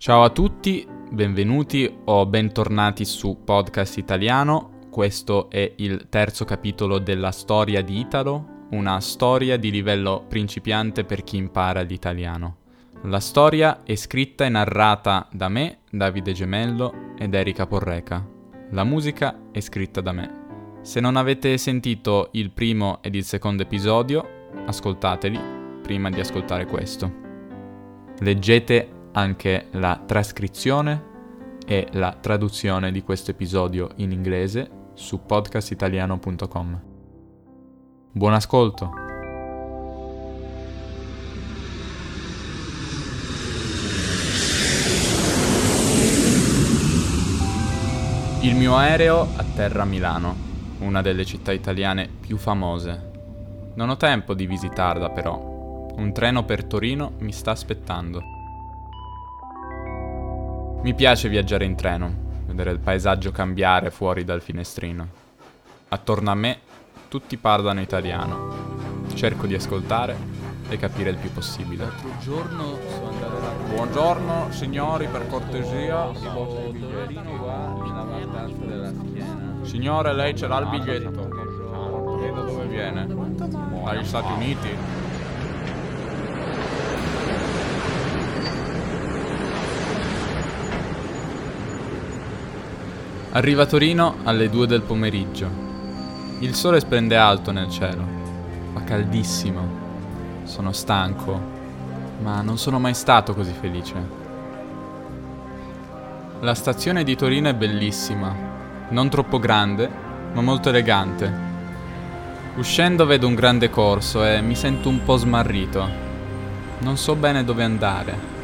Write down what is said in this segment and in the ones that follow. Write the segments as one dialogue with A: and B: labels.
A: Ciao a tutti, benvenuti o bentornati su Podcast Italiano. Questo è il terzo capitolo della storia di Italo, una storia di livello principiante per chi impara l'italiano. La storia è scritta e narrata da me, Davide Gemello ed Erika Porreca. La musica è scritta da me. Se non avete sentito il primo ed il secondo episodio, ascoltateli prima di ascoltare questo. Leggete anche la trascrizione e la traduzione di questo episodio in inglese su podcastitaliano.com. Buon ascolto! Il mio aereo atterra a Milano, una delle città italiane più famose. Non ho tempo di visitarla però. Un treno per Torino mi sta aspettando. Mi piace viaggiare in treno, vedere il paesaggio cambiare fuori dal finestrino. Attorno a me tutti parlano italiano. Cerco di ascoltare e capire il più possibile.
B: L'altro giorno so andare là.
A: Buongiorno signori, per cortesia.
B: I vostri bigliettini qua nella stanza della schiena.
A: Signore, lei ce l'ha il biglietto. Da dove viene? Dagli Stati Uniti? Arriva a Torino alle 2 del pomeriggio. Il sole splende alto nel cielo. Fa caldissimo. Sono stanco, ma non sono mai stato così felice. La stazione di Torino è bellissima, non troppo grande, ma molto elegante. Uscendo vedo un grande corso e mi sento un po' smarrito. Non so bene dove andare.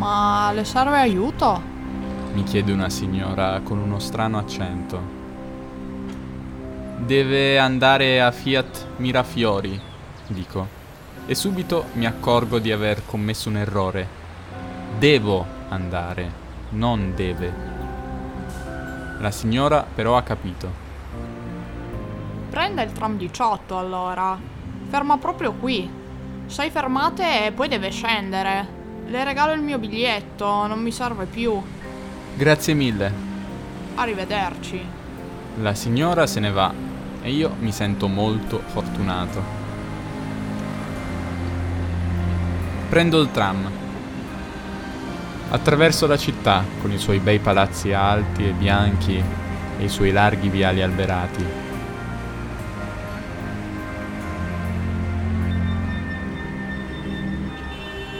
C: Ma le serve aiuto?
A: mi chiede una signora con uno strano accento. Deve andare a Fiat Mirafiori, dico, e subito mi accorgo di aver commesso un errore. Devo andare, non deve. La signora però ha capito.
C: Prenda il tram 18 allora. Ferma proprio qui. Sei fermate e poi deve scendere. Le regalo il mio biglietto, non mi serve più.
A: Grazie mille.
C: Arrivederci.
A: La signora se ne va e io mi sento molto fortunato. Prendo il tram. Attraverso la città con i suoi bei palazzi alti e bianchi e i suoi larghi viali alberati.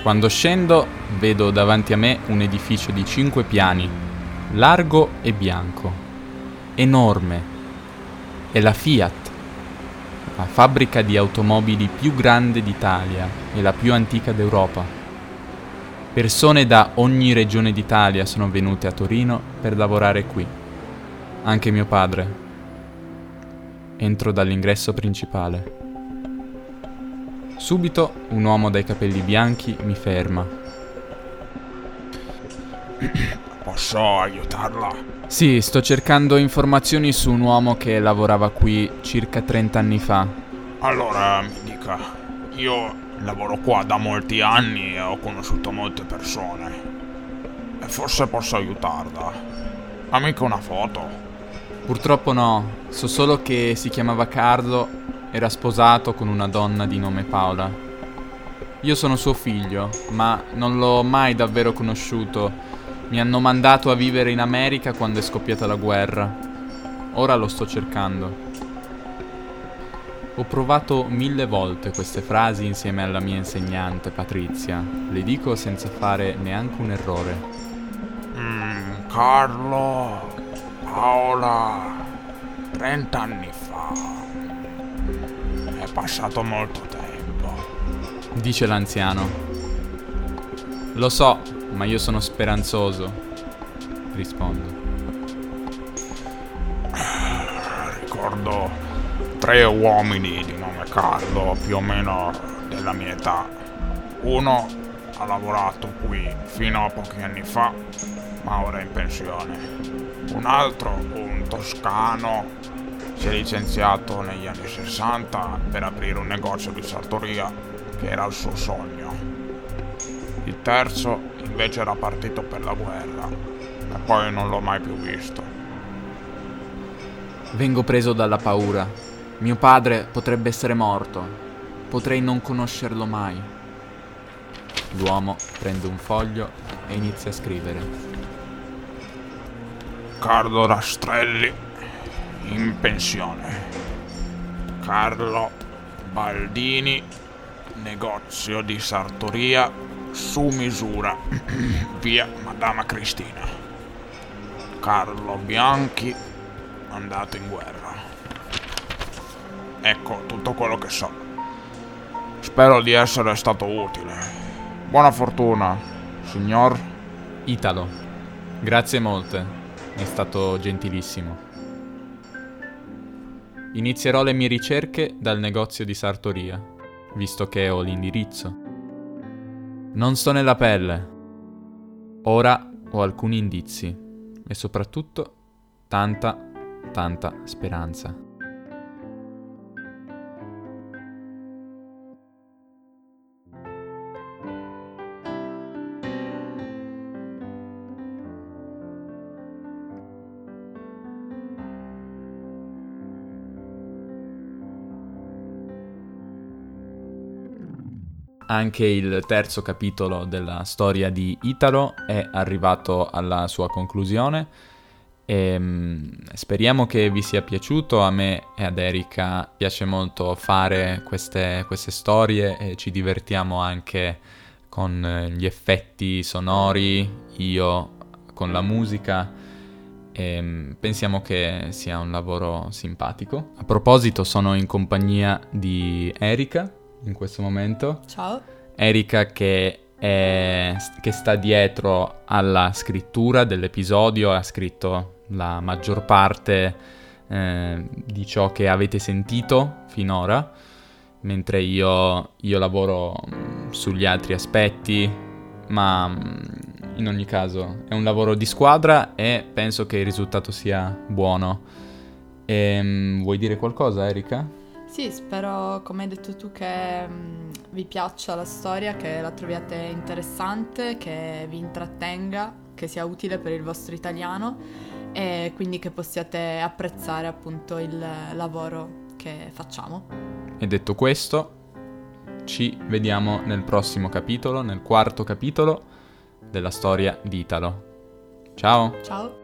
A: Quando scendo vedo davanti a me un edificio di cinque piani, largo e bianco, enorme. È la Fiat, la fabbrica di automobili più grande d'Italia e la più antica d'Europa. Persone da ogni regione d'Italia sono venute a Torino per lavorare qui. Anche mio padre. Entro dall'ingresso principale. Subito un uomo dai capelli bianchi mi ferma.
D: Posso aiutarla?
A: Sì, sto cercando informazioni su un uomo che lavorava qui circa 30 anni fa.
D: Allora, mi dica, io lavoro qua da molti anni e ho conosciuto molte persone. E forse posso aiutarla. Ha mica una foto?
A: Purtroppo no, so solo che si chiamava Carlo, era sposato con una donna di nome Paola. Io sono suo figlio, ma non l'ho mai davvero conosciuto. Mi hanno mandato a vivere in America quando è scoppiata la guerra. Ora lo sto cercando. Ho provato mille volte queste frasi insieme alla mia insegnante Patrizia. Le dico senza fare neanche un errore.
D: Mm, Carlo, Paola, 30 anni fa. Passato molto tempo.
A: Dice l'anziano. Lo so, ma io sono speranzoso. Rispondo.
D: Ricordo tre uomini di nome Carlo, più o meno della mia età. Uno ha lavorato qui fino a pochi anni fa, ma ora è in pensione. Un altro, un toscano, si è licenziato negli anni 60 per aprire un negozio di sartoria che era il suo sogno. Il terzo invece era partito per la guerra e poi non l'ho mai più visto.
A: Vengo preso dalla paura. Mio padre potrebbe essere morto. Potrei non conoscerlo mai. L'uomo prende un foglio e inizia a scrivere.
D: Carlo Rastrelli in pensione. Carlo Baldini, negozio di sartoria su misura, via Madama Cristina. Carlo Bianchi, andato in guerra. Ecco tutto quello che so. Spero di essere stato utile. Buona fortuna, signor.
A: Italo, grazie molte. È stato gentilissimo. Inizierò le mie ricerche dal negozio di sartoria, visto che ho l'indirizzo. Non sto nella pelle. Ora ho alcuni indizi e soprattutto tanta, tanta speranza. Anche il terzo capitolo della storia di Italo è arrivato alla sua conclusione e um, speriamo che vi sia piaciuto. A me e ad Erika piace molto fare queste, queste storie e ci divertiamo anche con gli effetti sonori, io con la musica. E um, pensiamo che sia un lavoro simpatico. A proposito, sono in compagnia di Erika in questo momento.
C: Ciao.
A: Erika che, è, che sta dietro alla scrittura dell'episodio, ha scritto la maggior parte eh, di ciò che avete sentito finora, mentre io, io lavoro mm, sugli altri aspetti, ma mm, in ogni caso è un lavoro di squadra e penso che il risultato sia buono. E, ehm, vuoi dire qualcosa, Erika?
C: Sì, spero, come hai detto tu, che mh, mm, vi piaccia la storia, che la troviate interessante, che vi intrattenga, che sia utile per il vostro italiano e quindi che possiate apprezzare appunto il lavoro che facciamo.
A: E detto questo, ci vediamo nel prossimo capitolo, nel quarto capitolo della storia di Italo. Ciao!
C: Ciao!